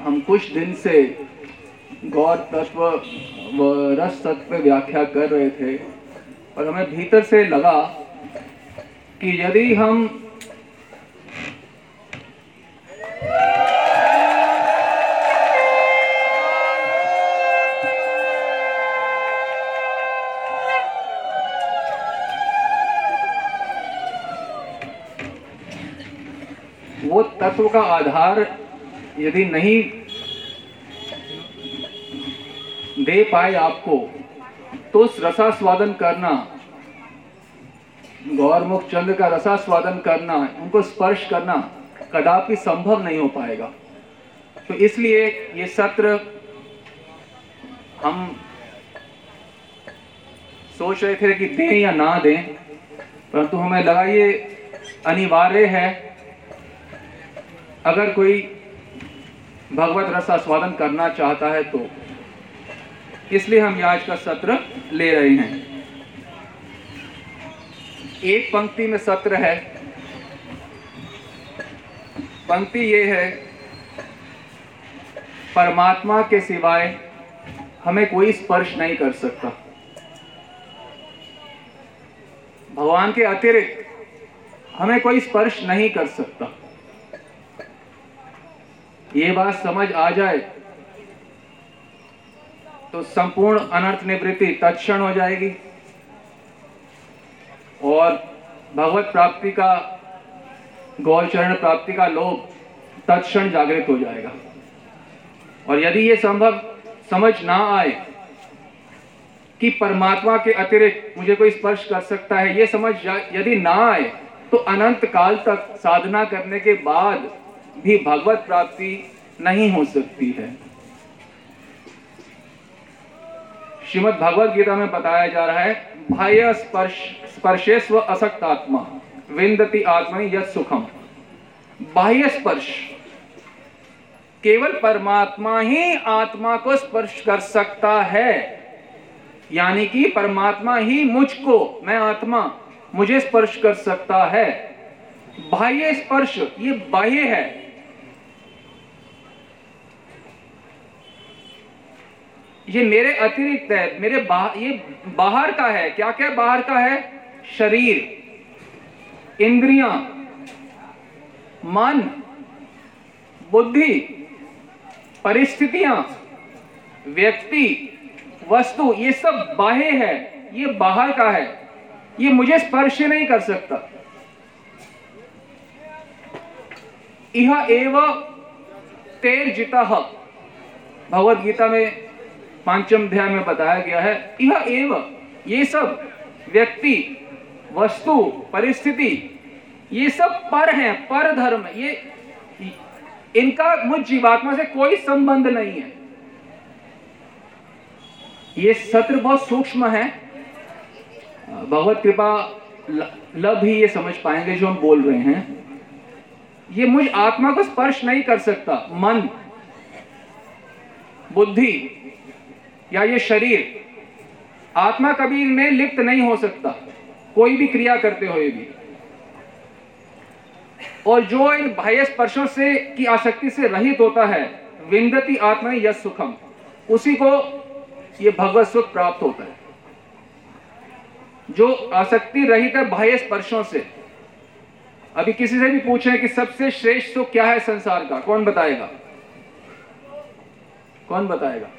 हम कुछ दिन से गौर, तत्व व रस तत्व व्याख्या कर रहे थे, और हमें भीतर से लगा कि यदि हम वो तत्व का आधार यदि नहीं दे पाए आपको तो उस रसास्वादन करना, गौरमुख चंद्र का रसास्वादन करना, उनको स्पर्श करना कदापि संभव नहीं हो पाएगा। तो इसलिए ये सत्र हम सोच रहे थे कि दें या ना दें, परंतु हमें लगा ये अनिवार्य है। अगर कोई भगवत रस आस्वादन करना चाहता है तो। इसलिए हम आज का सत्र ले रहे हैं। एक पंक्ति में सत्र है। पंक्ति ये है, परमात्मा के सिवाय हमें कोई स्पर्श नहीं कर सकता। भगवान के अतिरिक्त हमें कोई स्पर्श नहीं कर सकता। ये बात समझ आ जाए तो संपूर्ण अनर्थ निवृत्ति तत्क्षण हो जाएगी। और भगवत प्राप्ति का गौचरण प्राप्ति का लोभ तत्क्षण जागृत हो जाएगा। और यदि ये संभव समझ ना आए कि परमात्मा के अतिरिक्त मुझे कोई स्पर्श कर सकता है, ये समझ यदि ना आए तो अनंत काल तक साधना करने के बाद भी भगवत प्राप्ति नहीं हो सकती है। श्रीमद भगवत गीता में बताया जा रहा है बाह्य स्पर्श स्पर्शेस्व असक्त आत्मा विंदती आत्मा यद सुखम। बाह्य स्पर्श, केवल परमात्मा ही आत्मा को स्पर्श कर सकता है। यानी कि परमात्मा ही मुझको, मैं आत्मा, मुझे स्पर्श कर सकता है। बाह्य स्पर्श, ये बाह्य है। ये मेरे अतिरिक्त है मेरे बा, ये बाहर का है। क्या क्या बाहर का है? शरीर इंद्रिया मन बुद्धि परिस्थितियाँ व्यक्ति वस्तु ये सब बाह्य है ये बाहर का है। ये मुझे स्पर्श नहीं कर सकता। यह एव तेर जिता भगवत गीता में पांचम अध्याय में बताया गया है यह एव, ये सब व्यक्ति, वस्तु, परिस्थिति, ये सब पर हैं, पर धर्म, ये, इनका मुझ जीवात्मा से कोई संबंध नहीं है। ये सत्र बहुत सूक्ष्म है। भगवत कृपा लब ही ये समझ पाएँगे जो हम बोल रहे हैं। ये मुझ आत्मा को स्पर्श नहीं कर सकता, मन, बुद्धि या ये शरीर, आत्मा कभी इनमें लिप्त नहीं हो सकता। कोई भी क्रिया करते हुए भी। और जो इन बाह्य स्पर्शों से की आसक्ति से रहित होता है, विंदती आत्मा यश सुखम, उसी को ये भगवत सुख प्राप्त होता है। जो आसक्ति रहित है बाह्य स्पर्शों से, अभी किसी से भी पूछे कि सबसे श्रेष्ठ सुख क्या है संसार का, कौन बताएगा? कौन बताएगा?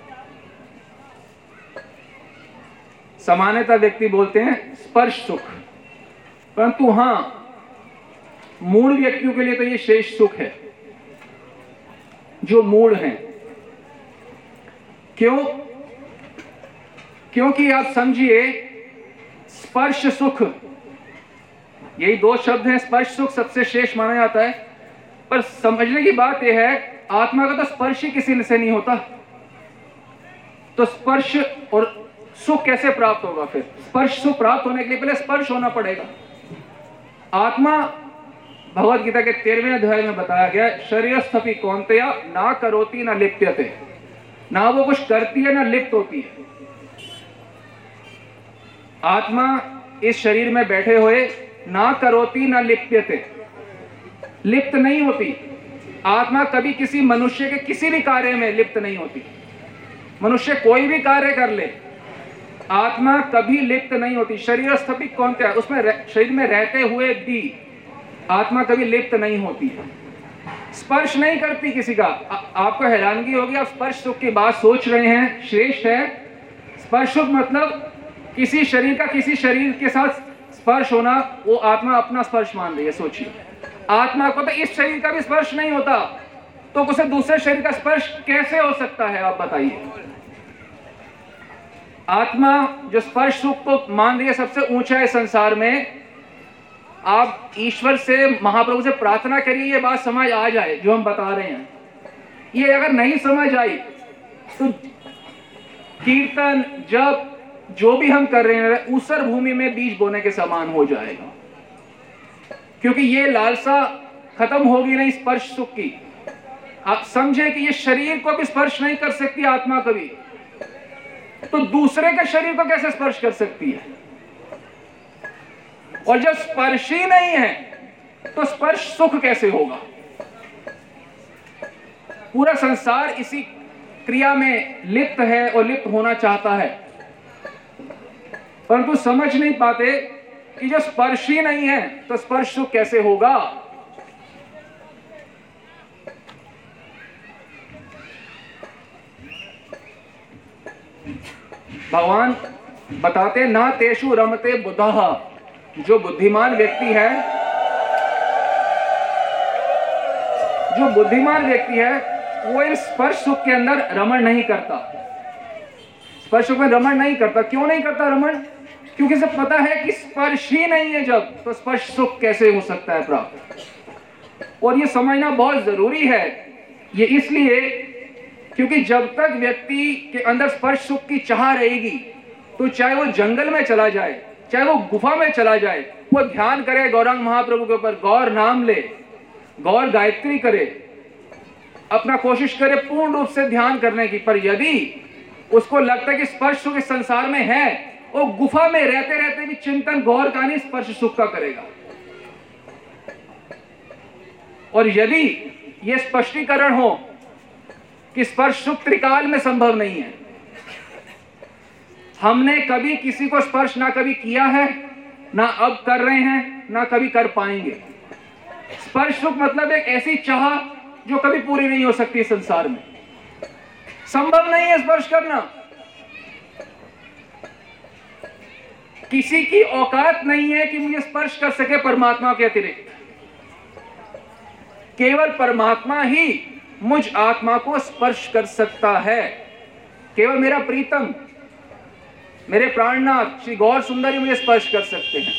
सामान्यता व्यक्ति बोलते हैं, स्पर्श सुख। परंतु हाँ मूल व्यक्तियों के लिए तो ये शेष सुख है, जो मूल हैं। क्यों? क्योंकि आप समझिए, स्पर्श सुख, यही दो शब्द हैं, स्पर्श सुख सबसे शेष माना जाता है। पर समझने की बात यह है, आत्मा का तो स्पर्श ही किसी से नहीं होता। तो स्पर्श और सुख कैसे प्राप्त होगा फिर? स्पर्श सुख प्राप्त होने के लिए पहले स्पर्श होना पड़ेगा। आत्मा भगवत गीता के तेरहवें अध्याय में बताया गया शरीर स्थपी कौनतया? ना करोती, ना लिप्यते। ना वो कुछ करती है, ना लिप्त होती है। आत्मा इस शरीर में बैठे हुए, ना करोती, ना लिप्यते। लिप्त नहीं होती। आत्मा कभी किसी मनुष्य के किसी भी कार्य में लिप्त नहीं होती। मनुष्य कोई भी कार्य कर ले आत्मा कभी लिप्त नहीं होती। शरीर स्थपित कौन क्या? उसमें शरीर में रहते हुए भी आत्मा कभी लिप्त नहीं होती। स्पर्श नहीं करती किसी का। आपको हैरानगी होगी, आप स्पर्श सुख की बात सोच रहे हैं, श्रेष्ठ है। स्पर्श सुख मतलब किसी शरीर का किसी शरीर के साथ स्पर्श होना, वो आत्मा अपना स्पर्श मान रही है, सोचिए। आत्मा को तो इस शरीर का भी स्पर्श नहीं होता। तो उसे दूसरे शरीर का स्पर्श कैसे हो सकता है, आप बताइए। आत्मा जो स्पर्श सुख को मान रही है, सबसे ऊँचा है संसार में। आप ईश्वर से, महाप्रभु से प्रार्थना करिए, ये बात समझ आ जाए, जो हम बता रहे हैं। ये अगर नहीं समझ आई तो कीर्तन जब जो भी हम कर रहे हैं उसर भूमि में बीज बोने के समान हो जाएगा। क्योंकि ये लालसा खत्म होगी नहीं स्पर्श सुख की। आप समझे कि ये शरीर को भी स्पर्श नहीं कर सकती आत्मा कभी। तो दूसरे के शरीर को कैसे स्पर्श कर सकती है? और जब स्पर्श ही नहीं है तो स्पर्श सुख कैसे होगा? पूरा संसार इसी क्रिया में लिप्त है और लिप्त होना चाहता है। परंतु समझ नहीं पाते कि जब स्पर्श ही नहीं है तो स्पर्श सुख कैसे होगा? भगवान बताते, ना तेषु रमते बुद्ध जो बुद्धिमान व्यक्ति है, जो बुद्धिमान व्यक्ति है, वो इन स्पर्श सुख के अंदर रमण नहीं करता। स्पर्श सुख में रमण नहीं करता। क्यों नहीं करता रमण? क्योंकि सब पता है कि स्पर्श ही नहीं है जब तो स्पर्श सुख कैसे हो सकता है प्राप्त? और ये समझना बहुत ज़रूरी है। ये इसलिए क्योंकि जब तक व्यक्ति के अंदर स्पर्श सुख की चाह रहेगी तो चाहे वो जंगल में चला जाए, चाहे वो गुफा में चला जाए, वो ध्यान करे गौरंग महाप्रभु के ऊपर, गौर नाम ले, गौर गायत्री करे, अपना कोशिश करे पूर्ण रूप से ध्यान करने की। पर यदि उसको लगता है कि स्पर्श सुख इस संसार में है, वो गुफा में रहते रहते भी चिंतन, गौर का नहीं स्पर्श सुख का करेगा। और यदि यह स्पष्टीकरण हो कि स्पर्श सुख त्रिकाल में संभव नहीं है। हमने कभी किसी को स्पर्श ना कभी किया है, ना अब कर रहे हैं, ना कभी कर पाएँगे। स्पर्श सुख मतलब एक ऐसी चाह जो कभी पूरी नहीं हो सकती संसार में। संभव नहीं है स्पर्श करना। किसी की औकात नहीं है कि मुझे स्पर्श कर सके परमात्मा के अतिरिक्त। केवल परमात्मा ही मुझ आत्मा को स्पर्श कर सकता है। केवल मेरा प्रीतम, मेरे प्राणनाथ श्री गौर सुंदर ही मुझे स्पर्श कर सकते हैं।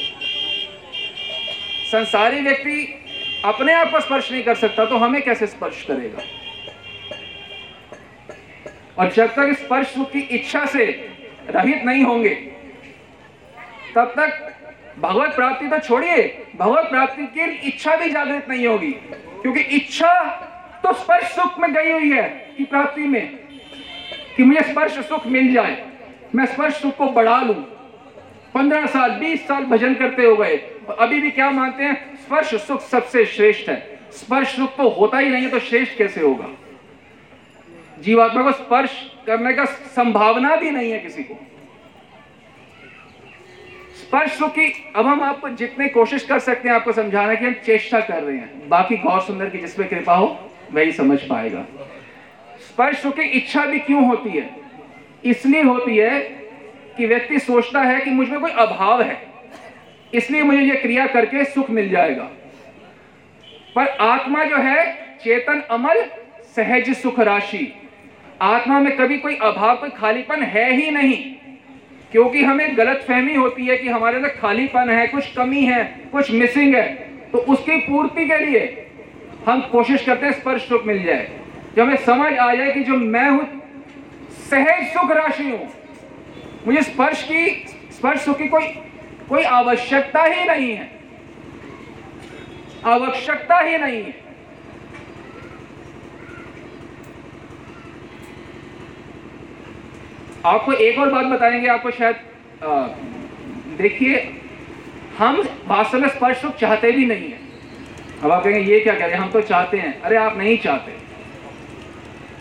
संसारी व्यक्ति अपने आप को स्पर्श नहीं कर सकता तो हमें कैसे स्पर्श करेगा? और जब तक स्पर्श सुख की इच्छा से रहित नहीं होंगे, तब तक भगवत प्राप्ति तो छोड़िए, भगवत प्राप्ति की इच्छा भी जागृत नहीं होगी, क्योंकि इच्छा तो स्पर्श सुख में गई हुई है कि प्राप्ति में, कि मुझे स्पर्श सुख मिल जाए। मैं स्पर्श सुख को बढ़ा लू। पंद्रह साल, बीस साल भजन करते हो गए। अभी भी क्या मानते हैं? स्पर्श सुख सबसे श्रेष्ठ है। स्पर्श सुख तो होता ही नहीं है तो श्रेष्ठ कैसे होगा? जीवात्मा को स्पर्श करने का संभावना भी नहीं है किसी को। स्पर्श सुख की, अब हम आपको जितने कोशिश कर सकते हैं आपको समझाने की, हम चेष्टा कर रहे हैं। बाकी गौर सुंदर की जिसमें कृपा हो। वही समझ पाएगा। स्पर्श की इच्छा भी क्यों होती है? इसलिए होती है कि व्यक्ति सोचता है कि मुझमें कोई अभाव है। इसलिए मुझे यह क्रिया करके सुख मिल जाएगा। पर आत्मा जो है, चेतन, अमल, सहज सुख राशि। आत्मा में कभी कोई अभाव, कोई खालीपन है ही नहीं। क्योंकि हमें गलत फहमी होती है कि हमारे अंदर खालीपन है, कुछ कमी है, कुछ मिसिंग है तो उसकी पूर्ति के लिए हम कोशिश करते हैं स्पर्श सुख मिल जाए। जो हमें समझ आ जाए कि जो मैं हूँ, सहज सुख राशि हूँ, मुझे स्पर्श की, स्पर्श सुख की कोई कोई आवश्यकता ही नहीं है। आवश्यकता ही नहीं है। आपको एक और बात बताएँगे, आपको शायद देखिए, हम वास्तव में स्पर्श सुख चाहते भी नहीं है। अब आप कहेंगे, ये क्या कह रहे हैं? हम तो चाहते हैं। अरे, आप नहीं चाहते।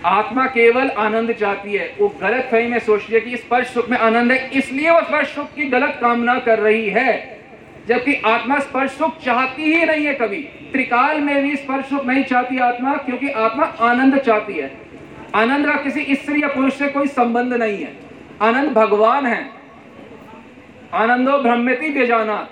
आत्मा केवल आनंद चाहती है। वो गलत फही में सोच रही है कि स्पर्श सुख में आनंद है, इसलिए वो स्पर्श सुख की गलत कामना कर रही है। जबकि आत्मा स्पर्श सुख चाहती ही नहीं है कभी। त्रिकाल में भी स्पर्श सुख नहीं चाहती आत्मा, क्योंकि आत्मा आनंद चाहती है। आनंद का किसी स्त्री या पुरुष से कोई संबंध नहीं है। आनंद भगवान है। आनंदो ब्रह्मति बेजाना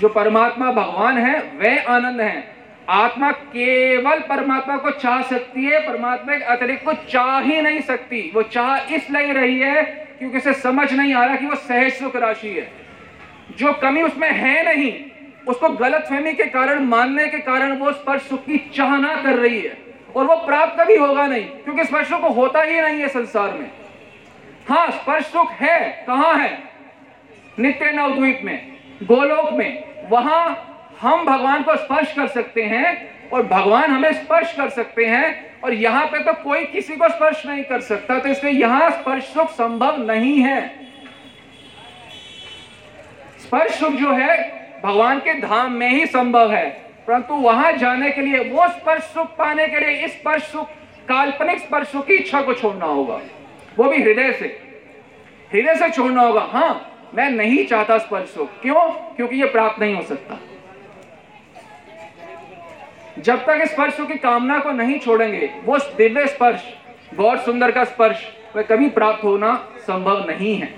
जो परमात्मा भगवान है वह आनंद है। आत्मा केवल परमात्मा को चाह सकती है, परमात्मा के अतिरिक्त को चाह ही नहीं सकती। वो चाह इसलिए रही है क्योंकि उसे समझ नहीं आ रहा कि वो सहज सुख राशि है। जो कमी उसमें है नहीं, उसको गलत फहमी के कारण, मानने के कारण वो स्पर्श सुख की चाहना कर रही है। और वो प्राप्त कभी होगा नहीं, क्योंकि स्पर्श सुख होता ही नहीं है संसार में। हाँ स्पर्श सुख है, कहाँ है? नित्य नवद्वीप में, गोलोक में वहाँ हम भगवान को स्पर्श कर सकते हैं और भगवान हमें स्पर्श कर सकते हैं और यहाँ पे तो कोई किसी को स्पर्श नहीं कर सकता तो इसलिए यहाँ स्पर्श सुख संभव नहीं है। स्पर्श सुख जो है भगवान के धाम में ही संभव है, परंतु वहाँ जाने के लिए, वो स्पर्श सुख पाने के लिए इस स्पर्श सुख, काल्पनिक स्पर्श सुख की इच्छा को छोड़ना होगा। वो भी हृदय से हृदय से छोड़ना होगा। हाँ मैं नहीं चाहता स्पर्श सुख क्यों? क्योंकि ये प्राप्त नहीं हो सकता। जब तक स्पर्श की कामना को नहीं छोड़ेंगे, वो दिव्य स्पर्श, गौर सुंदर का स्पर्श वह कभी प्राप्त होना संभव नहीं है।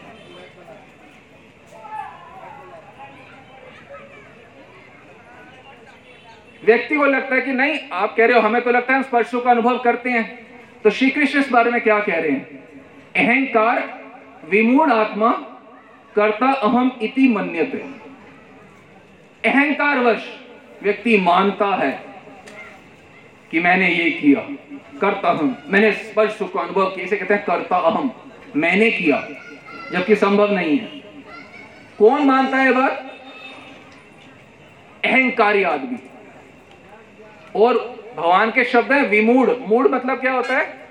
व्यक्ति को लगता है कि नहीं, आप कह रहे हो, हमें तो लगता है स्पर्शों का अनुभव करते हैं। तो श्री कृष्ण इस बारे में क्या कह रहे हैं? अहंकार, विमूढ़ आत्मा कर्ता अहम इति मन्यते। अहंकारवश व्यक्ति मानता है कि मैंने ये किया। करता हूँ मैंने स्पर्श सुख को अनुभव किया। इसे कहते हैं करता अहम। मैंने किया, जबकि संभव नहीं है। कौन मानता है बात? अहंकारी आदमी। और भगवान के शब्द है विमूढ़। मूड मतलब क्या होता है?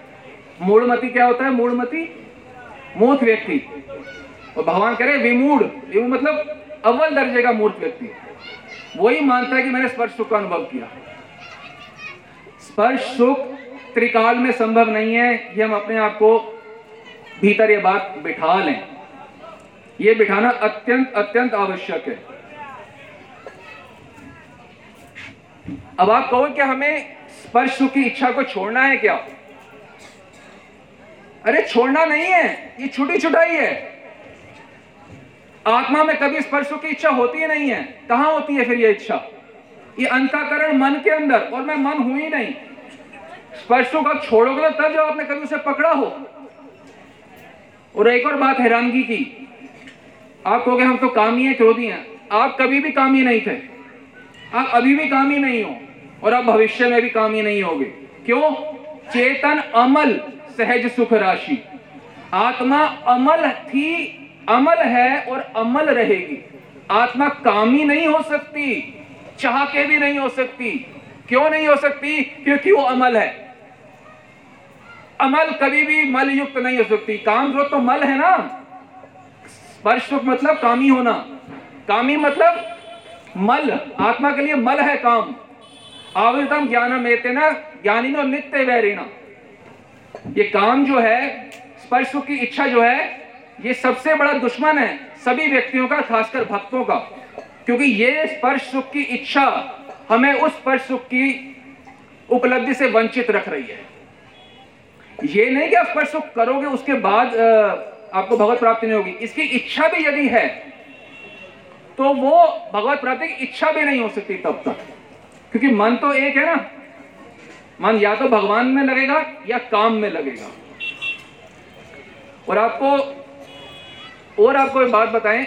मूढ़मती क्या होता है? मूढ़मती, मूर्ख व्यक्ति। और भगवान कह रहे हैं विमूढ़ मतलब अव्वल दर्जे का मूर्ख व्यक्ति। वही मानता है कि मैंने स्पर्श सुख का अनुभव किया। स्पर्श सुख त्रिकाल में संभव नहीं है कि हम अपने आप को भीतर ये बात बिठा लें। ये बिठाना अत्यंत अत्यंत आवश्यक है। अब आप कहो कि हमें स्पर्श सुख की इच्छा को छोड़ना है क्या? अरे छोड़ना नहीं है, ये छुटी छुटाई है। आत्मा में कभी स्पर्श की इच्छा होती ही नहीं है। कहाँ होती है फिर ये इच्छा? ये अंताकरण मन के अंदर, और मैं मन हूँ ही नहीं। स्पर्शों का छोड़ोगे तो तब जब आपने कभी उसे पकड़ा हो। और एक और बात हैरानगी की, आप कहोगे हम तो कामी है, क्रोधी हैं। आप कभी भी कामी नहीं थे। आप अभी भी कामी नहीं हो, और आप भविष्य में भी कामी नहीं होगे। क्यों? चेतन अमल, सहज सुख राशि। आत्मा अमल थी अमल है और अमल रहेगी। आत्मा कामी नहीं हो सकती चाह के भी नहीं हो सकती। क्यों नहीं हो सकती? क्योंकि वो अमल है। अमल कभी भी मल युक्त नहीं हो सकती। काम जो तो मल है ना। स्पर्श मतलब कामी होना। कामी मतलब मल। आत्मा के लिए मल है काम। आवृतम ज्ञानम एतेना ज्ञानी नित्य वैरिना ये काम जो है, स्पर्श की इच्छा जो है ये सबसे बड़ा दुश्मन है सभी व्यक्तियों का, खासकर भक्तों का। क्योंकि ये स्पर्श सुख की इच्छा हमें उस स्पर्श सुख की उपलब्धि से वंचित रख रही है। ये नहीं कि आप स्पर्श सुख करोगे, उसके बाद आपको भगवत प्राप्ति नहीं होगी। इसकी इच्छा भी यदि है तो वो भगवत प्राप्ति की इच्छा भी नहीं हो सकती तब तक। क्योंकि मन तो एक है ना। मन या तो भगवान में लगेगा या काम में लगेगा। और आपको और आपको एक बात बताएँ,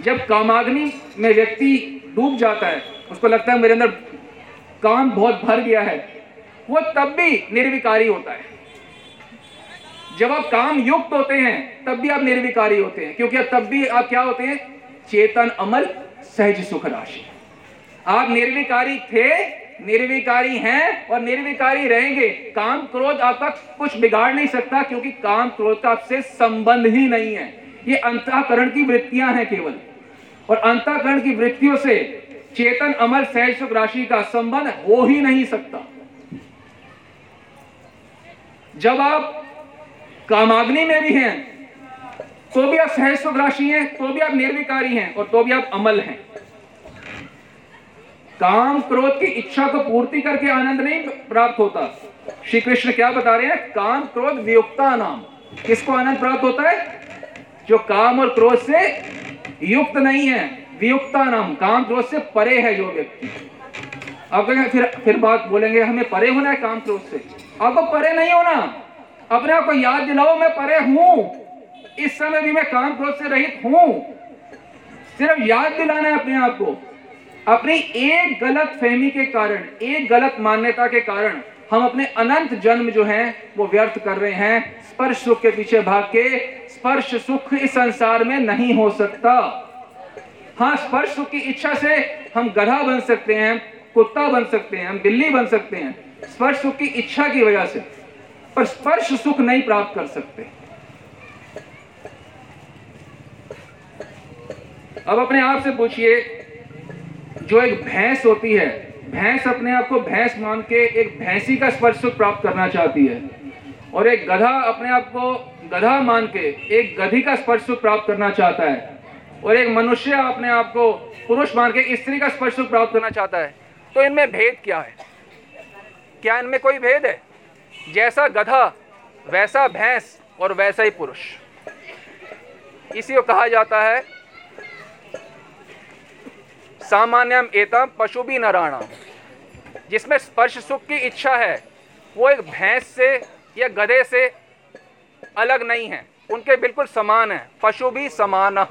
जब कामाग्नि में व्यक्ति डूब जाता है, उसको लगता है मेरे अंदर काम बहुत भर गया है, वो तब भी निर्विकारी होता है। जब आप काम युक्त होते हैं, तब भी आप निर्विकारी होते हैं, क्योंकि तब भी आप क्या होते हैं? चेतन, अमल, सहज सुख राशि। आप निर्विकारी थे, निर्विकारी हैं और निर्विकारी रहेंगे। काम क्रोध आपका कुछ बिगाड़ नहीं सकता, क्योंकि काम क्रोध का आपसे संबंध ही नहीं है। ये अंतकरण की वृत्तियाँ हैं केवल। और अंतकरण की वृत्तियों से चेतन अमल सहज, सुख राशि का संबंध हो ही नहीं सकता। जब आप कामाग्नि में भी हैं तो भी आप सहज, सुख राशि हैं तो भी आप निर्विकारी हैं, और तो भी आप अमल हैं। काम क्रोध की इच्छा को पूर्ति करके आनंद नहीं प्राप्त होता। श्री कृष्ण क्या बता रहे हैं? काम क्रोध वियुक्ता नाम। किसको आनंद प्राप्त होता है? जो काम और क्रोध से युक्त नहीं है वियुक्ता नाम काम क्रोध से परे है जो व्यक्ति। अब कहेंगे, फिर फिर बात बोलेंगे, हमें परे होना है काम क्रोध से। आपको परे नहीं होना। अपने आप को याद दिलाओ, मैं परे हूँ। इस समय भी मैं काम क्रोध से रहित हूँ। सिर्फ़ याद दिलाना है अपने आप को। अपनी एक गलत फहमी के कारण, एक गलत मान्यता के कारण, हम अपने अनंत जन्म जो हैं, वो व्यर्थ कर रहे हैं। स्पर्श सुख के पीछे भाग के स्पर्श सुख इस संसार में नहीं हो सकता। हाँ स्पर्श सुख की इच्छा से हम गधा बन सकते हैं, कुत्ता बन सकते हैं, हम बिल्ली बन सकते हैं। स्पर्श सुख की इच्छा की वजह से। पर स्पर्श सुख नहीं प्राप्त कर सकते। अब अपने आप से पूछिए, जो एक भैंस होती है, भैंस अपने आप को भैंस मान के एक भैंसी का स्पर्श सुख प्राप्त करना चाहती है। और एक गधा अपने आप को गधा मान के एक गधी का स्पर्श सुख प्राप्त करना चाहता है और एक मनुष्य अपने आप को पुरुष मान के स्त्री का स्पर्श सुख प्राप्त करना चाहता है तो इनमें भेद क्या है? क्या इनमें कोई भेद है? जैसा गधा, वैसा भैंस और वैसा ही पुरुष। इसी को कहा जाता है, सामान्यम एतम पशु भी नराणा। जिसमें स्पर्श सुख की इच्छा है, वो एक भैंस से या गधे से अलग नहीं है। उनके बिल्कुल समान है। पशु भी समान।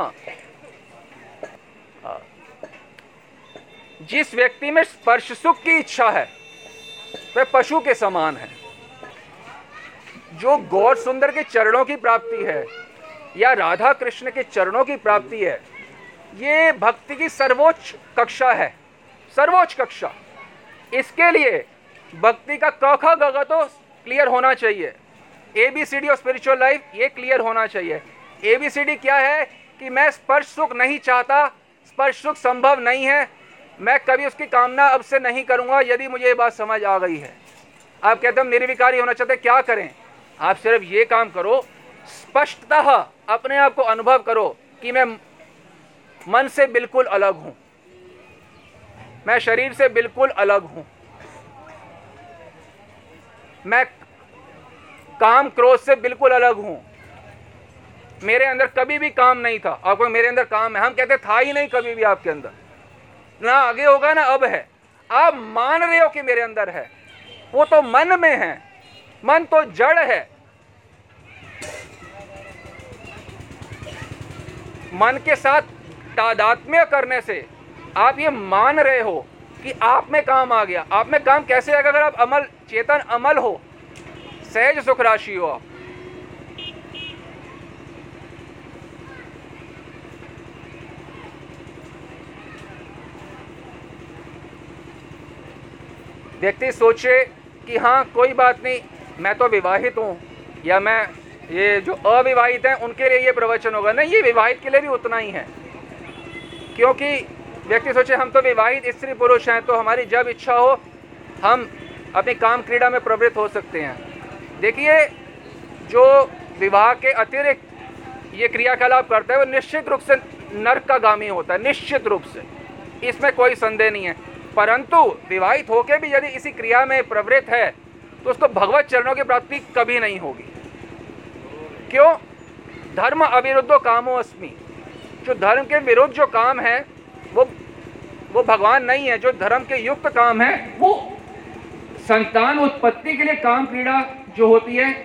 जिस व्यक्ति में स्पर्श सुख की इच्छा है, वह पशु के समान है। जो गौर सुंदर के चरणों की प्राप्ति है, या राधा कृष्ण के चरणों की प्राप्ति है, ये भक्ति की सर्वोच्च कक्षा है। सर्वोच्च कक्षा। इसके लिए भक्ति का क ख ग तो क्लियर होना चाहिए। ए बी सी डी और स्पिरिचुअल लाइफ ये क्लियर होना चाहिए। ए बी सी डी क्या है कि मैं स्पर्श सुख नहीं चाहता, स्पर्श सुख संभव नहीं है। मैं कभी उसकी कामना अब से नहीं करूँगा, यदि मुझे ये बात समझ आ गई है। आप कहते हैं निर्विकारी होना चाहते क्या करें? आप सिर्फ़ ये काम करो, स्पष्टतः अपने आप को अनुभव करो कि मैं मन से बिल्कुल अलग हूँ। मैं शरीर से बिल्कुल अलग हूँ। मैं काम क्रोध से बिल्कुल अलग हूँ। मेरे अंदर कभी भी काम नहीं था। आपको मेरे अंदर काम है। हम कहते था ही नहीं कभी भी आपके अंदर। ना आगे होगा, ना अब है। आप मान रहे हो कि मेरे अंदर है। वो तो मन में है। मन तो जड़ है। मन के साथ तादात्म्य करने से आप ये मान रहे हो कि आप में काम आ गया। आप में काम कैसे आएगा? अगर आप अमल, चेतन अमल हो सहज सुख राशि हो आप। व्यक्ति सोचे कि हाँ कोई बात नहीं, मैं तो विवाहित हूँ, या मैं ये जो अविवाहित हैं, उनके लिए ये प्रवचन होगा। नहीं, ये विवाहित के लिए भी उतना ही है, क्योंकि व्यक्ति सोचे, हम तो विवाहित स्त्री पुरुष हैं तो हमारी जब इच्छा हो, हम अपनी काम क्रीड़ा में प्रवृत्त हो सकते हैं। देखिए, जो विवाह के अतिरिक्त ये क्रियाकलाप करता है, वो निश्चित रूप से नर्क का गामी होता है, निश्चित रूप से। इसमें कोई संदेह नहीं है। परंतु विवाहित होकर भी यदि इसी क्रिया में प्रवृत्त है तो उसको भगवत चरणों की प्राप्ति कभी नहीं होगी। क्यों? धर्म अविरुद्धो कामो अस्मी। जो धर्म के विरुद्ध जो काम है, वो वो भगवान नहीं है। जो धर्म के युक्त काम है, वो संतान उत्पत्ति के लिए काम क्रीड़ा जो होती है,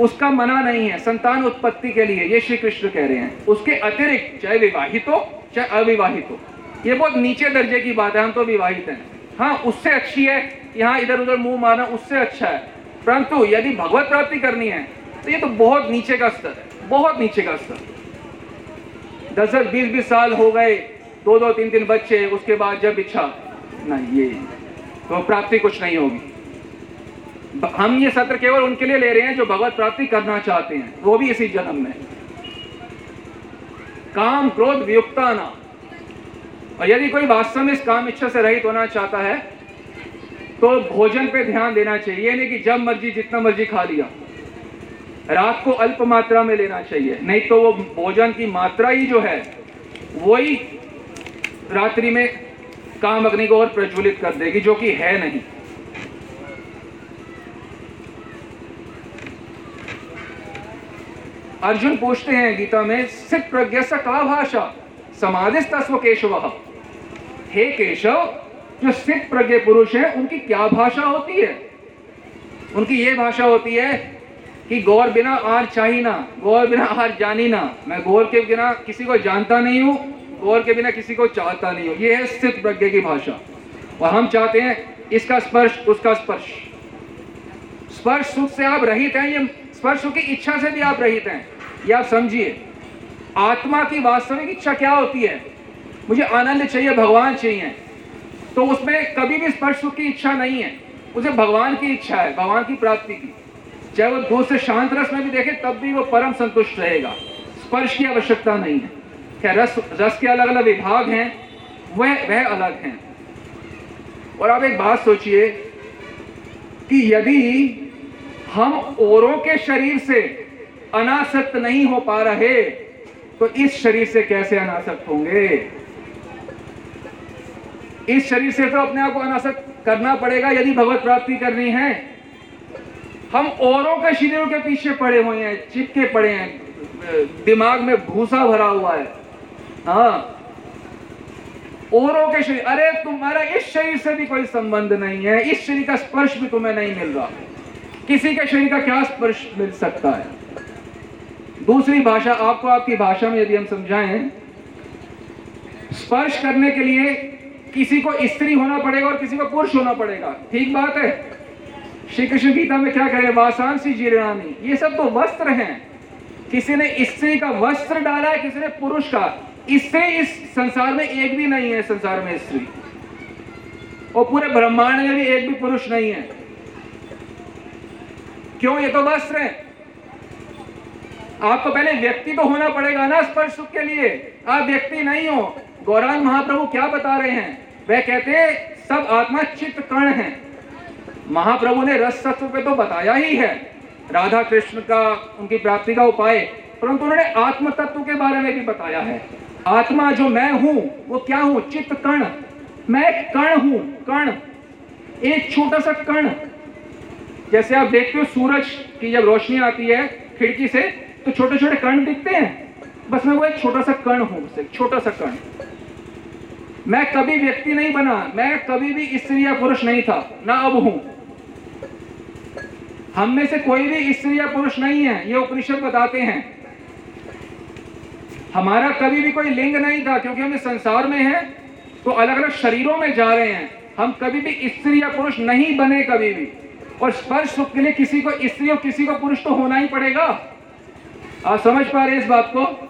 उसका मना नहीं है, संतान उत्पत्ति के लिए, ये श्री कृष्ण कह रहे हैं। उसके अतिरिक्त, चाहे विवाहित हो, चाहे अविवाहित हो, ये बहुत नीचे दर्जे की बात है, हम तो विवाहित हैं। हाँ उससे अच्छी है, यहाँ इधर उधर मुँह मारना, उससे अच्छा है। परंतु, यदि भगवत प्राप्ति करनी है तो ये तो बहुत नीचे का स्तर है, बहुत नीचे का स्तर। दस दस बीस बीस साल हो गए दो दो तीन तीन बच्चे, उसके बाद जब इच्छा, नहीं, ये तो प्राप्ति कुछ नहीं होगी। हम ये सत्र केवल उनके लिए ले रहे हैं जो भगवत प्राप्ति करना चाहते हैं। वो भी इसी जन्म में। काम, क्रोध, वियुक्ता ना। और यदि कोई वास्तव में इस काम इच्छा से रहित होना चाहता है तो भोजन पे ध्यान देना चाहिए। नहीं कि जब मर्ज़ी, जितना मर्ज़ी खा लिया। रात को अल्प मात्रा में लेना चाहिए। नहीं तो वो भोजन की मात्रा ही जो है, वही रात्रि में काम अग्नि को और प्रज्वलित कर देगी, जो कि है नहीं। अर्जुन पूछते हैं गीता में, सिद्ध प्रज्ञा का भाषा? समाधिस तस्व केशव? हे केशव, जो सिद्ध प्रज्ञ पुरुष है, उनकी क्या भाषा होती है? उनकी ये भाषा होती है कि गौर बिना आर चाहिए ना, गौर बिना आर जानी ना। मैं गौर के बिना किसी को जानता नहीं हूँ, गौर के बिना किसी को चाहता नहीं हूँ। ये है स्थित प्रज्ञ की भाषा। और हम चाहते हैं इसका स्पर्श, उसका स्पर्श। स्पर्श सुख से आप रहित हैं, ये स्पर्श सुख की इच्छा से भी आप रहित हैं। ये समझिए, आत्मा की वास्तविक इच्छा क्या होती है? मुझे आनंद चाहिए, भगवान चाहिए। तो उसमें कभी भी स्पर्श सुख की इच्छा नहीं है। उसे भगवान की इच्छा है, भगवान की प्राप्ति की। चाहे वो दूसरे शांत रस में भी देखे, तब भी वो परम संतुष्ट रहेगा। स्पर्श की आवश्यकता नहीं है। क्या रस रस के अलग अलग विभाग हैं? वह वह अलग हैं। और आप एक बात सोचिए कि यदि हम औरों के शरीर से अनासक्त नहीं हो पा रहे तो इस शरीर से कैसे अनासक्त होंगे? इस शरीर से तो अपने आप को अनासक्त करना पड़ेगा, यदि भगवत प्राप्ति करनी है। हम औरों के शरीरों के पीछे पड़े हुए हैं, चिपके पड़े हैं, दिमाग में भूसा भरा हुआ है। हाँ। औरों के शरीर, अरे तुम्हारा इस शरीर से भी कोई संबंध नहीं है, इस शरीर का स्पर्श भी तुम्हें नहीं मिल रहा। किसी के शरीर का क्या स्पर्श मिल सकता है? दूसरी भाषा आपको आपकी भाषा में यदि हम समझाएँ, स्पर्श करने के लिए किसी को स्त्री होना पड़ेगा और किसी को पुरुष होना पड़ेगा। ठीक बात है? श्री कृष्ण गीता में क्या करें वासांसी जीर्णानी ये सब तो वस्त्र हैं। किसी ने स्त्री का वस्त्र डाला है, किसी ने पुरुष का। इससे इस संसार में एक भी नहीं है, संसार में स्त्री। और पूरे ब्रह्मांड में भी एक भी पुरुष नहीं है। क्यों? ये तो वस्त्र है। आपको पहले व्यक्ति तो होना पड़ेगा ना स्पर्श सुख के लिए। आप व्यक्ति नहीं हो। गौरांग महाप्रभु क्या बता रहे हैं? वह कहते सब आत्मा चित्त कर्ण है। महाप्रभु ने रस तत्व पे तो बताया ही है। राधा कृष्ण का उनकी प्राप्ति का उपाय, परंतु उन्होंने आत्म तत्व के बारे में भी बताया है। आत्मा जो मैं हूँ, वो क्या हूँ? चित्त कर्ण मैं कर्ण हूँ कर्ण एक छोटा सा कर्ण जैसे आप देखते हो, सूरज की जब रोशनी आती है, खिड़की से तो छोटे छोटे कर्ण दिखते हैं। बस मैं वो एक छोटा सा कर्ण हूँ छोटा सा कर्ण मैं कभी व्यक्ति नहीं बना, मैं कभी भी स्त्री या पुरुष नहीं था, ना अब हूँ। हम में से कोई भी स्त्री या पुरुष नहीं है, ये उपनिषद बताते हैं। हमारा कभी भी कोई लिंग नहीं था, क्योंकि हम इस संसार में हैं तो अलग अलग शरीरों में जा रहे हैं। हम कभी भी स्त्री या पुरुष नहीं बने कभी भी। और स्पर्श सुख के लिए किसी को, स्त्री और किसी को पुरुष तो होना ही पड़ेगा। आप समझ पा रहे हैं इस बात को?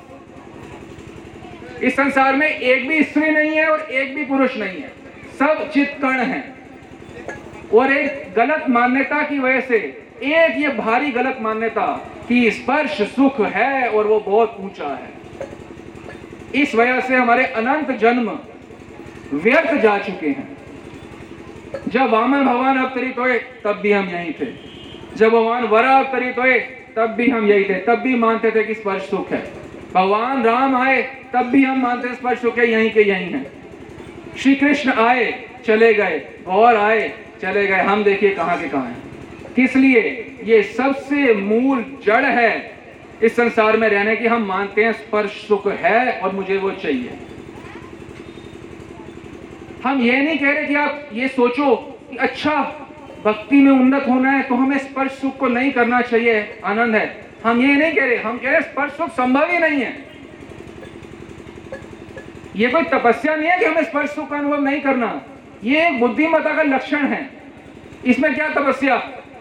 इस संसार में एक भी स्त्री नहीं है और एक भी पुरुष नहीं है। सब चित कर्ण है। और एक गलत मान्यता की वजह से एक ये भारी गलत मान्यता कि स्पर्श सुख है और वो बहुत ऊँचा है। इस वजह से हमारे अनंत जन्म व्यर्थ जा चुके हैं। जब वामन भगवान अवतरित हुए तब भी हम यहीं थे। जब भगवान वरा अवतरित हुए तब भी हम यही थे, तब भी मानते थे कि स्पर्श सुख है। भगवान राम आए, तब भी हम मानते स्पर्श होके यहीं के यहीं हैं। श्री कृष्ण आए, चले गए, और आए, चले गए। हम देखिए कहाँ के कहाँ हैं। किस लिए? ये सबसे मूल जड़ है इस संसार में रहने की। हम मानते हैं स्पर्श सुख है और मुझे वो चाहिए। हम ये नहीं कह रहे कि आप ये सोचो कि अच्छा भक्ति में उन्नत होना है तो हमें स्पर्श सुख को नहीं करना चाहिए। आनंद है। हम ये नहीं कह रहे हम कह रहे स्पर्श सुख संभव ही नहीं है। ये कोई तपस्या नहीं है कि हमें स्पर्श सुख का अनुभव नहीं करना। ये बुद्धिमता का लक्षण है। इसमें क्या तपस्या?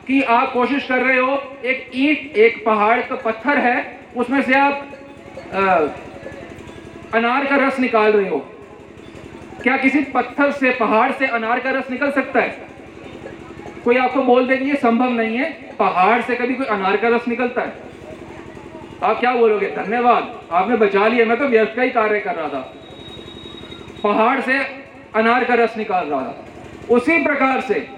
कि आप कोशिश कर रहे हो एक ईट एक पहाड़ का पत्थर है उसमें से आप आ, अनार का रस निकाल रहे हो। क्या किसी पत्थर से पहाड़ से अनार का रस निकल सकता है? कोई आपको बोल दे कि ये संभव नहीं है। पहाड़ से कभी कोई अनार का रस निकलता है। आप क्या बोलोगे? धन्यवाद। आपने बचा लिया। मैं तो व्यर्थ का ही कार्य कर रहा था। पहाड़ से अनार का रस निकाल रहा था। उसी प्रकार से,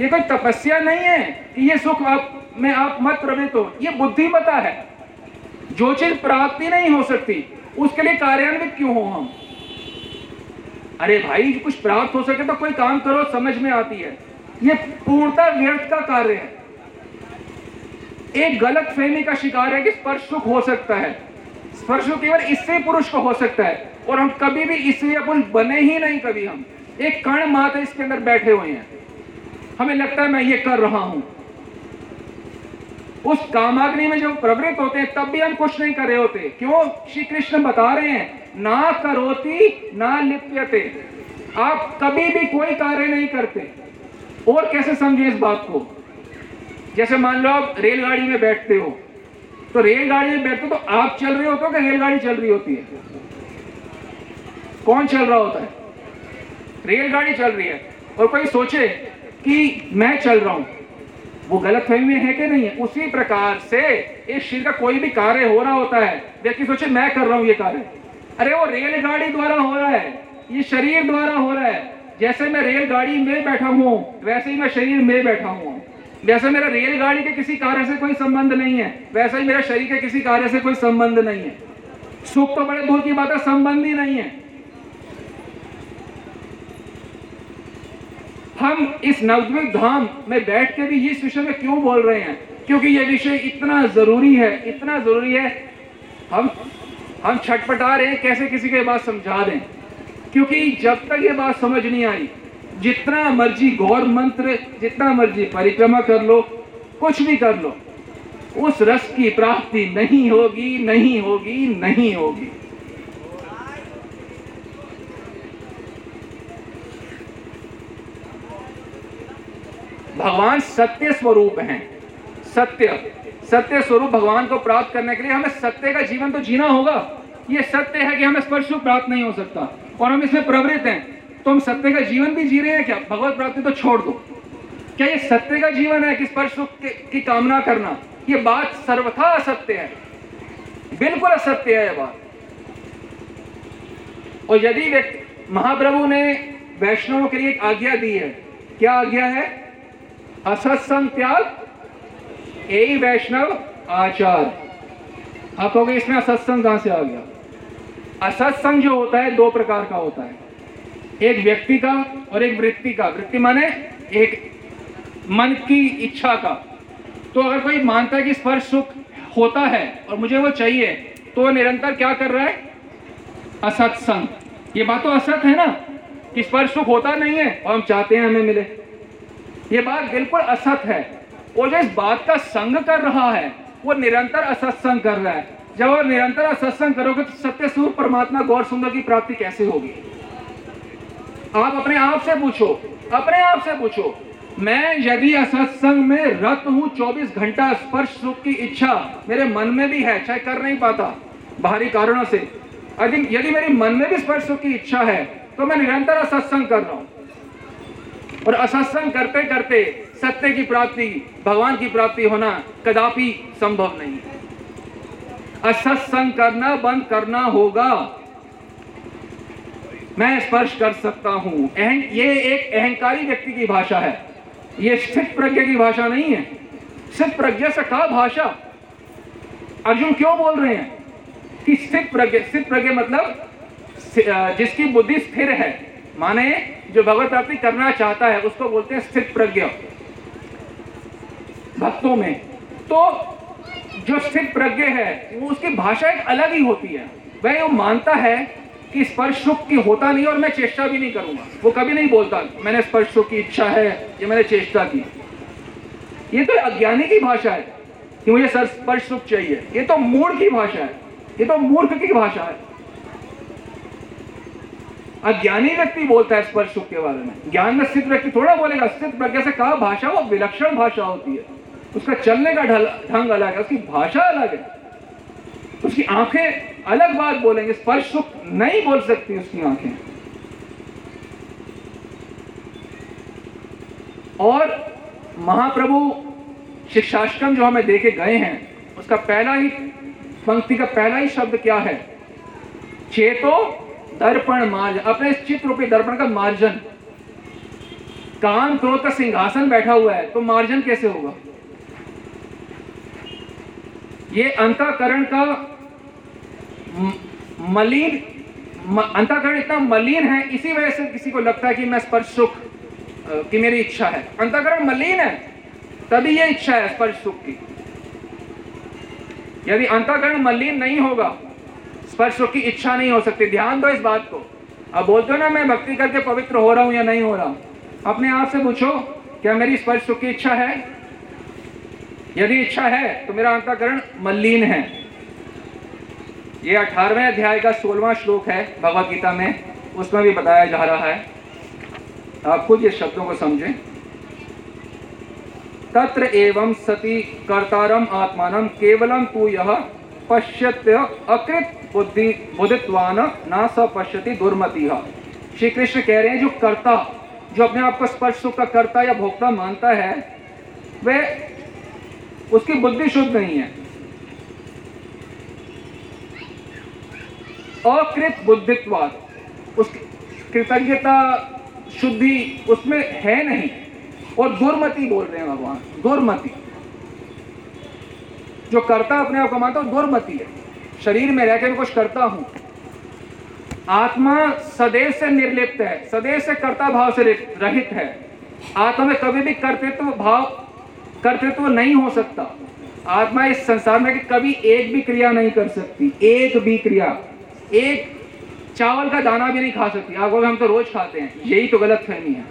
ये कोई तपस्या नहीं है कि ये सुख आप, में आप मत प्रवृत्त हो। ये बुद्धिमता है। जो चीज़ प्राप्ति नहीं हो सकती, उसके लिए कार्यान्वित क्यों हो हम? अरे भाई, कुछ प्राप्त हो सके तो कोई काम करो, समझ में आती है। ये पूर्णता व्यर्थ का कार्य है। एक गलत फहमी का शिकार है कि स्पर्श सुख हो सकता है। स्पर्श केवल इससे पुरुष को हो सकता है और हम कभी भी इसलिए पुरुष बने ही नहीं कभी हम। एक कण मात्र इसके अंदर बैठे हुए हैं। हमें लगता है मैं ये कर रहा हूँ। उस कामाग्नि में जब प्रवृत्त होते हैं, तब भी हम कुछ नहीं कर रहे होते। क्यों? श्री कृष्ण बता रहे हैं, ना करोती, ना लिप्यते। आप कभी भी कोई कार्य नहीं करते। और कैसे समझे इस बात को? जैसे मान लो आप रेलगाड़ी में बैठते हो तो रेलगाड़ी में बैठते हो तो आप चल रहे होते हो कि रेलगाड़ी चल रही होती है? कौन चल रहा होता है? रेलगाड़ी चल रही है। और कोई सोचे कि मैं चल रहा हूँ, वो गलत फहमी है कि नहीं है? उसी प्रकार से इस शरीर का कोई भी कार्य हो रहा होता है, व्यक्ति सोचे, मैं कर रहा हूँ ये कार्य। अरे, वो रेलगाड़ी द्वारा हो रहा है, ये शरीर द्वारा हो रहा है। जैसे मैं रेलगाड़ी में बैठा हूँ, वैसे ही मैं शरीर में बैठा हूँ। जैसे मेरा रेलगाड़ी के किसी कार्य से कोई संबंध नहीं है, वैसे ही मेरा शरीर के किसी कार्य से कोई संबंध नहीं है। सुख तो बड़े दूर की बात है, संबंध ही नहीं है। हम इस नवद्वीप धाम में बैठ के भी इस विषय में क्यों बोल रहे हैं? क्योंकि यह विषय इतना ज़रूरी है, इतना ज़रूरी है। हम हम छटपटा रहे हैं, कैसे किसी के बात समझा दें? क्योंकि जब तक ये बात समझ नहीं आई, जितना मर्ज़ी गौर मंत्र, जितना मर्ज़ी परिक्रमा कर लो, कुछ भी कर लो, उस रस की प्राप्ति नहीं होगी नहीं होगी नहीं होगी। भगवान सत्य स्वरूप हैं। सत्य सत्य स्वरूप भगवान को प्राप्त करने के लिए हमें सत्य का जीवन तो जीना होगा। ये सत्य है कि हमें स्पर्श प्राप्त नहीं हो सकता। और हम इसमें प्रवृत्त हैं। तो हम सत्य का जीवन भी जी रहे हैं क्या? भगवत प्राप्ति तो छोड़ दो। क्या ये सत्य का जीवन है? कि स्पर्श की कामना करना? ये बात सर्वथा असत्य है। बिल्कुल असत्य है यह बात। और यदि व्यक्ति, महाप्रभु ने वैष्णवों के लिए एक आज्ञा दी है। क्या आज्ञा है? असत्संग त्याग यही वैष्णव आचार। आप कहोगे इसमें असत्संग कहाँ से आ गया? असत्संग जो होता है, दो प्रकार का होता है। एक व्यक्ति का और एक वृत्ति का। वृत्ति माने एक मन की इच्छा का। तो अगर कोई मानता है कि स्पर्श सुख होता है और मुझे वो चाहिए तो वो निरंतर क्या कर रहा है? असत्संग। ये बात तो असत है ना, कि स्पर्श सुख होता नहीं है और हम चाहते हैं हमें मिले। ये बात बिल्कुल असत है। और जो इस बात का संग कर रहा है, वो निरंतर असत्संग कर रहा है। जब वो निरंतर सत्संग करोगे तो सत्य स्वरूप परमात्मा गौर सुंदर की प्राप्ति कैसे होगी? आप अपने आप से पूछो, अपने आप से पूछो, मैं यदि असत्संग में रत हूँ 24 घंटा स्पर्श सुख की इच्छा मेरे मन में भी है, चाहे कर नहीं पाता, बाहरी कारणों से। यदि मेरे मन में भी स्पर्श सुख की इच्छा है तो मैं निरंतर असत्संग कर रहा हूँ। और असत्संग करते करते सत्य की प्राप्ति, भगवान की प्राप्ति होना कदापि संभव नहीं असत्संग करना बंद करना होगा। मैं स्पर्श कर सकता हूँ। ये एक अहंकारी व्यक्ति की भाषा है। ये स्थित प्रज्ञा की भाषा नहीं है। स्थित प्रज्ञा से कहा भाषा? अर्जुन क्यों बोल रहे हैं कि स्थित प्रज्ञा स्थित प्रज्ञा मतलब जिसकी बुद्धि स्थिर है। माने जो भगवत प्राप्ति करना चाहता है, उसको बोलते हैं स्थित प्रज्ञा। भक्तों में। तो जो स्थित प्रज्ञ है वो उसकी भाषा एक अलग ही होती है। वह वो मानता है कि स्पर्श सुख की होता नहीं और मैं चेष्टा भी नहीं करूँगा। वो कभी नहीं बोलता, मैंने स्पर्श सुख की इच्छा है, ये मैंने चेष्टा की। ये तो अज्ञानी की भाषा है कि मुझे स्पर्श सुख चाहिए। ये तो मूर्ख की भाषा है। ये तो मूर्ख की भाषा है। अज्ञानी व्यक्ति बोलता है स्पर्श सुख के बारे में। ज्ञान में स्थित व्यक्ति थोड़ा बोलेगा स्थित प्रज्ञा से कहा भाषा, वो विलक्षण भाषा होती है। उसका चलने का ढंग अलग है, उसकी भाषा अलग है। उसकी आँखें अलग बात बोलेंगे, स्पर्श सुख नहीं बोल सकती उसकी आँखें। और महाप्रभु शिक्षाष्टम जो हमें देखे गए हैं, उसका पहला ही पंक्ति का पहला ही शब्द क्या है? चेतो दर्पण मार्जन अपने चित्त रूपी दर्पण का मार्जन। काम क्रोध का सिंहासन बैठा हुआ है तो मार्जन कैसे होगा? ये अंतकरण का मलिन अंतकरण इतना मलिन है, इसी वजह से किसी को लगता है कि मैं स्पर्श सुख की मेरी इच्छा है। अंतकरण मलिन है, तभी ये इच्छा है स्पर्श सुख की। यदि अंतकरण मलिन नहीं होगा, स्पर्श सुख की इच्छा नहीं हो सकती। ध्यान दो इस बात को। अब बोलते हो ना, मैं भक्ति करके पवित्र हो रहा हूँ या नहीं हो रहा हूँ? अपने आप से पूछो, क्या मेरी स्पर्श सुख की इच्छा है? यदि इच्छा है तो मेरा अंतकरण मलिन है। ये अठारहवें अध्याय का सोलवा श्लोक है, भगवत गीता में। उसमें भी बताया जा रहा है। आप खुद ये शब्दों को समझें। तत्र एवं सती कर्तारम आत्मान केवलम तू यह पश्यत्य अकृत बुद्धि बुद्धित्वान न स पश्यति दुर्मति। श्री कृष्ण कह रहे हैं, जो कर्ता, जो अपने आप को स्पर्श सुख का कर्ता या भोक्ता मानता है वह उसकी बुद्धि शुद्ध नहीं है। अकृत बुद्धित्वाद, उस कृतज्ञता शुद्धि उसमें है नहीं। और दुर्मति बोल रहे हैं भगवान, दुर्मति। जो करता अपने आप को मानता हूँ, दुर्मति है। शरीर में रहकर कुछ करता हूँ। आत्मा सदैव से निर्लिप्त है, सदैव से कर्ता भाव से रहित है। आत्मा में कभी भी कर्तृत्व भाव कर्तृत्व नहीं हो सकता। आत्मा इस संसार में कभी एक भी क्रिया नहीं कर सकती, एक भी क्रिया। एक चावल का दाना भी नहीं खा सकती। आप हम तो रोज खाते हैं। यही तो गलत फहमी है।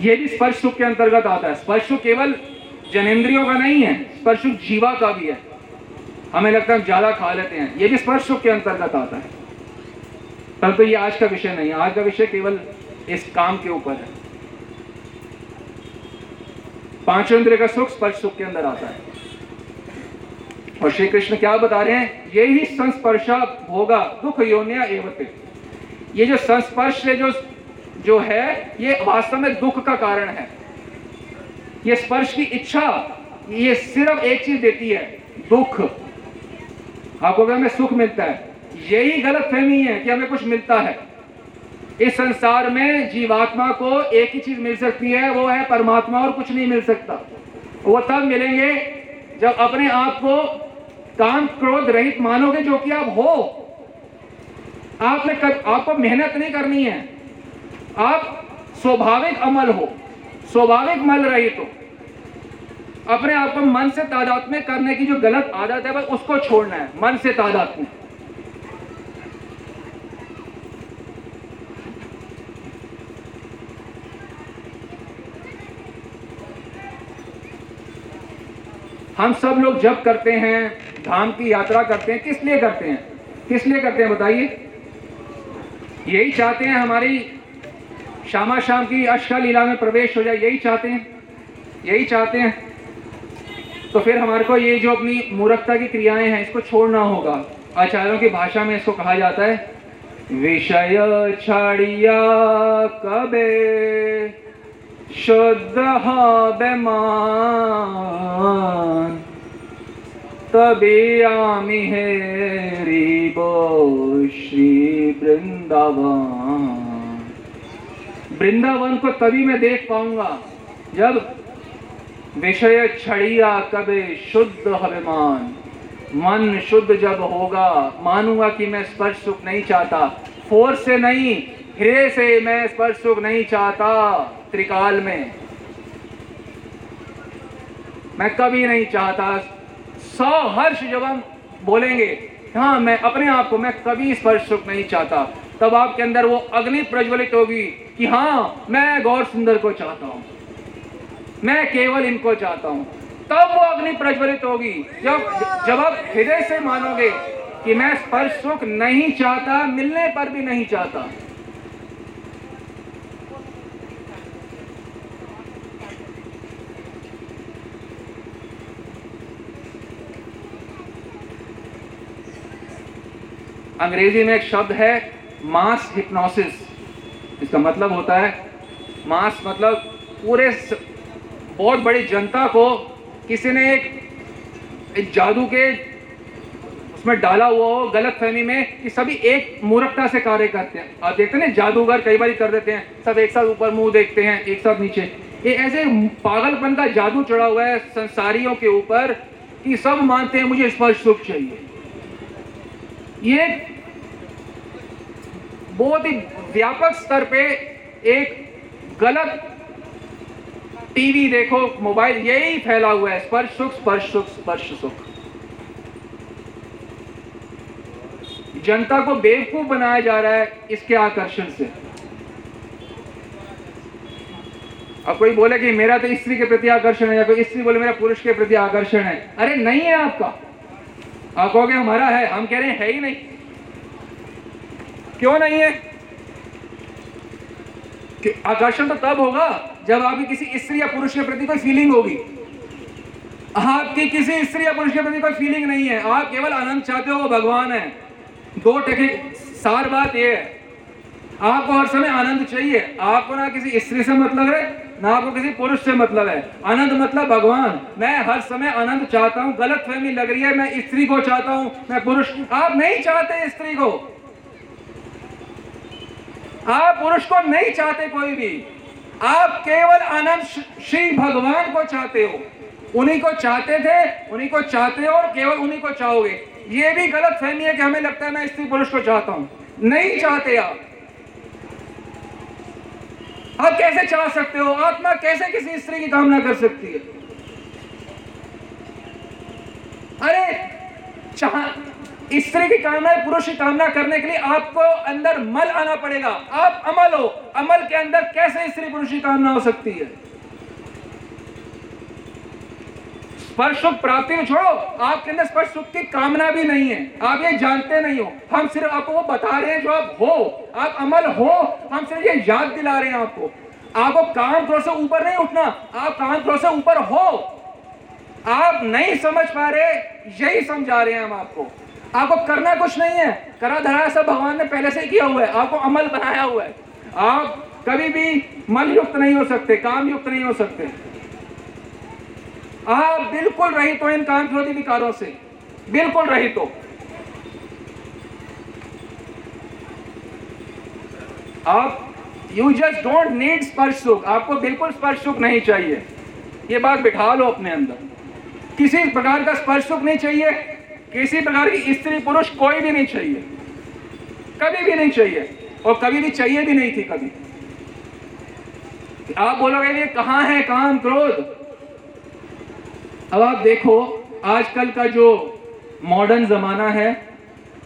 ये भी स्पर्श सुख के अंतर्गत आता है। स्पर्श सुख केवल जनेन्द्रियों का नहीं है, स्पर्श सुख जीवा का भी है। हमें लगता है हम ज़्यादा खा लेते हैं। यह भी स्पर्श सुख के अंतर्गत आता है। परंतु तो ये आज का विषय नहीं है। आज का विषय केवल इस काम के ऊपर है। पाँचों इंद्रिय का सुख, स्पर्श सुख के अंदर आता है। और श्री कृष्ण क्या बता रहे हैं? यही संस्पर्शा भोगा, दुख योन्या एवते। ये जो संस्पर्श है, जो जो है, ये वास्तव में दुख का कारण है। ये स्पर्श की इच्छा, ये सिर्फ़ एक चीज़ देती है, दुख। आपको हमें सुख मिलता है? यही गलत फहमी है कि हमें कुछ मिलता है। इस संसार में जीवात्मा को एक ही चीज़ मिल सकती है वो है परमात्मा और कुछ नहीं मिल सकता। वो तब मिलेंगे जब अपने आप को काम क्रोध रहित मानोगे जो कि आप हो। आपने कर, आपको मेहनत नहीं करनी है। आप स्वाभाविक अमल हो स्वाभाविक मल रहित हो। अपने आप को मन से तादाद में करने की जो गलत आदत है उसको छोड़ना है मन से तादाद में। हम सब लोग जब करते हैं, धाम की यात्रा करते हैं, किस लिए करते हैं? किस लिए करते हैं, बताइए? यही चाहते हैं हमारी श्यामा शाम की अष्टा में प्रवेश हो जाए, यही चाहते हैं। यही चाहते हैं। तो फिर हमारे को ये जो अपनी मूर्खता की क्रियाएँ हैं, इसको छोड़ना होगा। आचार्यों की भाषा में इसको कहा जाता है, विषय छाड़िया कबे, शुद्ध बेमान तभी आमी है श्री वृंदावन को तभी मैं देख पाऊँगा जब विषय छड़िया कबे शुद्ध अभिमान मन शुद्ध जब होगा, मानूँगा कि मैं स्पर्श सुख नहीं चाहता। फोर्स से नहीं हृदय से मैं स्पर्श सुख नहीं चाहता त्रिकाल में। मैं कभी नहीं चाहता सौ हर्ष जब हम बोलेंगे हाँ मैं अपने आप को, मैं कभी स्पर्श सुख नहीं चाहता। तब आपके अंदर वो अग्नि प्रज्वलित होगी कि हाँ मैं गौर सुंदर को चाहता हूँ। मैं केवल इनको चाहता हूँ। तब वो अग्नि प्रज्वलित होगी। जब जब आप हृदय से मानोगे कि मैं स्पर्श सुख नहीं चाहता, मिलने पर भी नहीं चाहता अंग्रेज़ी में एक शब्द है मास हिप्नोसिस। इसका मतलब होता है मास मतलब पूरे स... बहुत बड़ी जनता को किसी ने एक, एक जादू के उसमें डाला हुआ हो गलत फहमी में कि सभी एक मूर्खता से कार्य करते हैं। आप देखते हैं ना जादूगर कई बार कर देते हैं सब एक साथ ऊपर मुँह देखते हैं एक साथ नीचे। ये ऐसे पागलपन का जादू चढ़ा हुआ है संसारियों के ऊपर कि सब मानते हैं मुझे स्पर्श सुख चाहिए। ये बहुत ही व्यापक स्तर पे एक गलत टीवी देखो, मोबाइल, यही फैला हुआ है। स्पर्श सुख स्पर्श सुख स्पर्श सुख। जनता को बेवकूफ़ बनाया जा रहा है इसके आकर्षण से। अब कोई बोले कि मेरा तो स्त्री के प्रति आकर्षण है या कोई स्त्री बोले मेरा पुरुष के प्रति आकर्षण है। अरे नहीं है आपका। आप कहोगे हमारा है, हम कह रहे हैं, है ही नहीं। क्यों नहीं है? कि आकर्षण तो तब होगा जब आपकी किसी स्त्री या पुरुष के प्रति कोई फीलिंग होगी। आपकी किसी स्त्री या पुरुष के प्रति कोई फीलिंग नहीं है। आप केवल आनंद चाहते हो, वो भगवान है। दो टके सार बात ये है। आपको हर समय आनंद चाहिए। आपको ना किसी स्त्री से मतलब है, ना आपको किसी पुरुष से मतलब है। आनंद मतलब भगवान। मैं हर समय आनंद चाहता हूँ। गलत फहमी लग रही है। मैं स्त्री को चाहता हूँ। मैं पुरुष। आप नहीं चाहते स्त्री को। आप पुरुष को नहीं चाहते कोई भी। आप केवल आनंद श्री भगवान को चाहते हो। उन्हीं को चाहते थे, उन्हीं को चाहते हो और केवल उन्हीं को चाहोगे। ये भी गलत फहमी है कि हमें लगता है मैं स्त्री पुरुष को चाहता हूँ। नहीं चाहते आप। आप कैसे चाह सकते हो? आत्मा कैसे किसी स्त्री की कामना कर सकती है? अरे, चाह स्त्री की कामना पुरुष की कामना करने के लिए आपको अंदर मल आना पड़ेगा। आप अमल हो। अमल के अंदर कैसे स्त्री पुरुष की कामना हो सकती है? स्पर्श सुख प्राप्ति में छोड़ो। आपके अंदर स्पर्श सुख की कामना भी नहीं है। आप ये जानते नहीं हो। हम सिर्फ़ आपको वो बता रहे हैं जो आप हो। आप अमल हो। हम सिर्फ़ ये याद दिला रहे हैं आपको। आपको काम क्रोध से ऊपर नहीं उठना। आप काम क्रोध से ऊपर हो। आप नहीं समझ पा रहे, यही समझा रहे हैं हम आपको। आपको करना कुछ नहीं है। करा धरा सब भगवान ने पहले से किया हुआ है। आपको अमल बनाया हुआ है। आप कभी भी मल युक्त नहीं हो सकते काम युक्त नहीं हो सकते। आप बिल्कुल रहित हो इन काम क्रोधी विकारों से। बिल्कुल रहित हो। आप यू जस्ट डोंट नीड स्पर्श सुख। आपको बिल्कुल स्पर्श सुख नहीं चाहिए। ये बात बिठा लो अपने अंदर। किसी प्रकार का स्पर्श सुख नहीं चाहिए। किसी प्रकार की स्त्री पुरुष कोई भी नहीं चाहिए। कभी भी नहीं चाहिए। और कभी भी चाहिए भी नहीं थी कभी। आप बोलोगे, ये कहाँ है? काम क्रोध? अब आप देखो, आजकल का जो मॉडर्न जमाना है,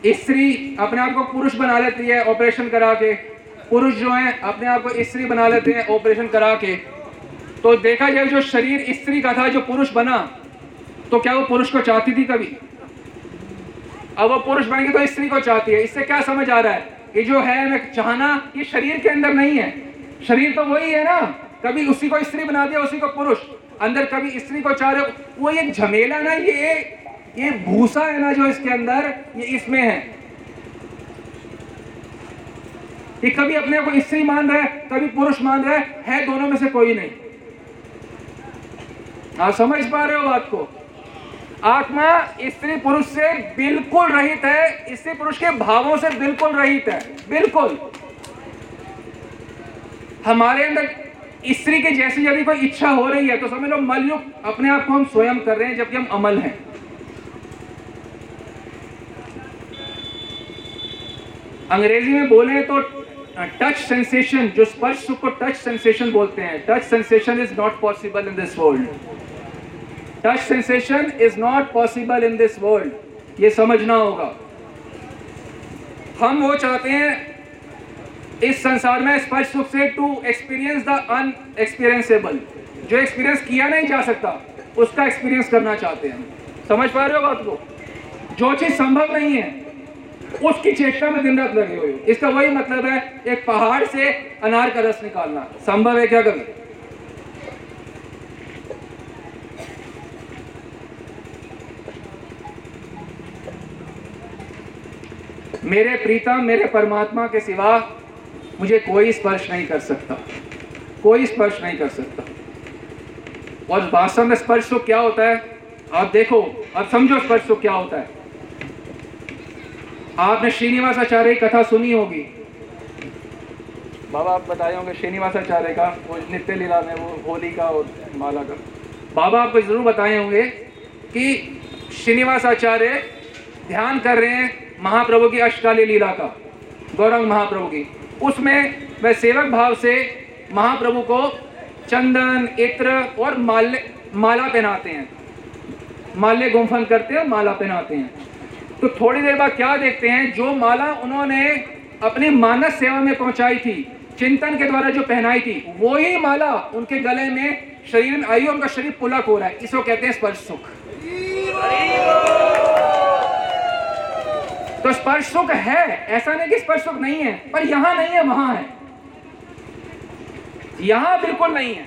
स्त्री अपने आप को पुरुष बना लेती है ऑपरेशन करा के। पुरुष जो है, अपने आप को स्त्री बना लेते हैं ऑपरेशन करा के। तो देखा जाए, जो शरीर स्त्री का था, जो पुरुष बना तो क्या वो पुरुष को चाहती थी कभी? अब वो पुरुष बन तो स्त्री को चाहती है। इससे क्या समझ आ रहा है ये जो है, मैं चाहना ये शरीर के अंदर नहीं है। शरीर तो वही है ना। कभी उसी को स्त्री बना दिया, उसी को पुरुष। अंदर कभी स्त्री को चाह रहे वो एक झमेला ना, ये ये भूसा है ना जो इसके अंदर, ये इसमें है। ये कभी अपने को स्त्री मान रहा है, कभी पुरुष मान रहा है है दोनों में से कोई नहीं। आप समझ पा रहे हो बात को? आत्मा स्त्री पुरुष से बिल्कुल रहित है, स्त्री पुरुष के भावों से बिल्कुल रहित है, बिल्कुल। हमारे अंदर स्त्री के जैसी यदि कोई इच्छा हो रही है तो समझ लो मलयुक्त अपने आप को हम स्वयं कर रहे हैं, जबकि हम अमल हैं। अंग्रेज़ी में बोले तो टच सेंसेशन जो स्पर्श को टच सेंसेशन बोलते हैं। Touch sensation is not possible in this world touch sensation is not possible in this world ये समझना होगा। हम वो चाहते हैं इस संसार में स्पर्श रूप से टू एक्सपीरियंस द अनएक्सपीरियंसेबल जो एक्सपीरियंस किया नहीं जा सकता, उसका एक्सपीरियंस करना चाहते हैं समझ पा रहे हो बात को? जो चीज़ संभव नहीं है, उसकी चेष्टा में दिन रात लगे हुए इसका वही मतलब है, एक पहाड़ से अनार का रस निकालना। संभव है क्या कभी? मेरे प्रीतम, मेरे परमात्मा के सिवा मुझे कोई स्पर्श नहीं कर सकता। कोई स्पर्श नहीं कर सकता। और वास्तव में स्पर्श तो क्या होता है? आप देखो, आप समझो स्पर्श तो क्या होता है। आपने श्रीनिवास आचार्य की कथा सुनी होगी। बाबा, आप बताए होंगे श्रीनिवास आचार्य का, वो नित्य लीला में, वो होली का और माला का। बाबा, आपको ज़रूर बताए होंगे कि श्रीनिवास आचार्य ध्यान कर रहे हैं महाप्रभु की अष्टकाली लीला का गौरंग महाप्रभु की। उसमें वह सेवक भाव से महाप्रभु को चंदन, इत्र और माल्य, माला पहनाते हैं। माल्य गुम्फन करते हैं माला पहनाते हैं। तो थोड़ी देर बाद क्या देखते हैं, जो माला उन्होंने अपनी मानस सेवा में पहुंचाई थी, चिंतन के द्वारा जो पहनाई थी, वही माला उनके गले में शरीर में आई उनका शरीर पुलक हो रहा है। इसको कहते हैं स्पर्श सुख। तो स्पर्श सुख है, ऐसा नहीं कि स्पर्श सुख नहीं है, पर यहाँ नहीं है, वहाँ है। यहाँ बिल्कुल नहीं है।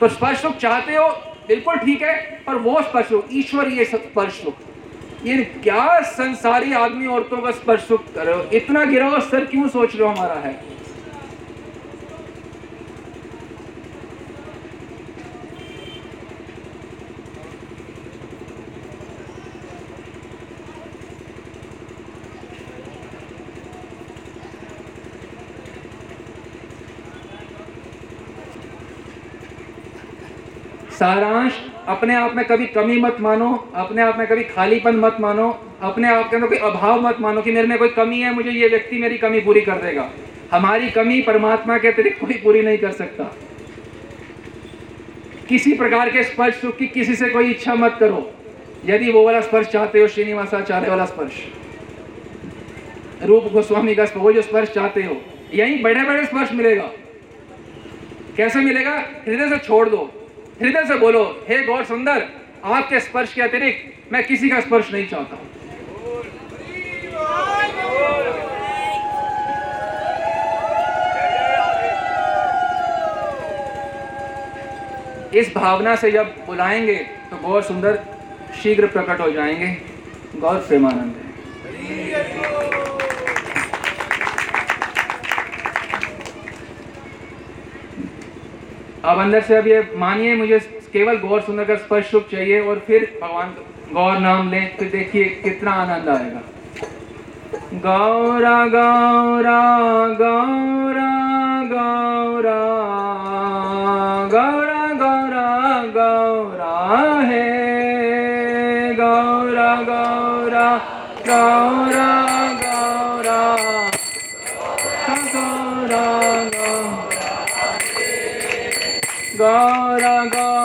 तो स्पर्श सुख चाहते हो, बिल्कुल ठीक है, पर वो स्पर्श सुख ये स्पर्श सुख ये क्या संसारी आदमी औरतों का स्पर्श सुख करो इतना गिरा हुआ सर क्यों सोच रहे हो हमारा है? सारांश, अपने आप में कभी कमी मत मानो, अपने आप में कभी खालीपन मत मानो, अपने आप के अंदर कोई अभाव मत मानो कि मेरे में कोई कमी है, मुझे ये व्यक्ति मेरी कमी पूरी कर देगा। हमारी कमी परमात्मा के अतिरिक्त कोई पूरी नहीं कर सकता। किसी प्रकार के स्पर्श, सुख की किसी से कोई इच्छा मत करो। यदि वो वाला स्पर्श चाहते हो श्रीनिवासाचार्य वाला स्पर्श। रूप गोस्वामी का वो जो स्पर्श चाहते हो, यही बड़े बड़े स्पर्श मिलेगा। कैसे मिलेगा? हृदय से छोड़ दो। हृदय से बोलो, हे गौर सुंदर, आपके स्पर्श के अतिरिक्त मैं किसी का स्पर्श नहीं चाहता इस भावना से जब बुलाएँगे तो गौर सुंदर शीघ्र प्रकट हो जाएँगे। गौर प्रेमानंद अब अंदर से अब ये मानिए मुझे केवल गौर सुंदर का स्पर्श सुख चाहिए और फिर भगवान गौर नाम लें फिर देखिए कितना आनंद आएगा गौरा गौरा गौरा गौरा गौरा गौरा गौरा है गौरा गौरा गौरा गौरा गौरा गौरा গড় গড়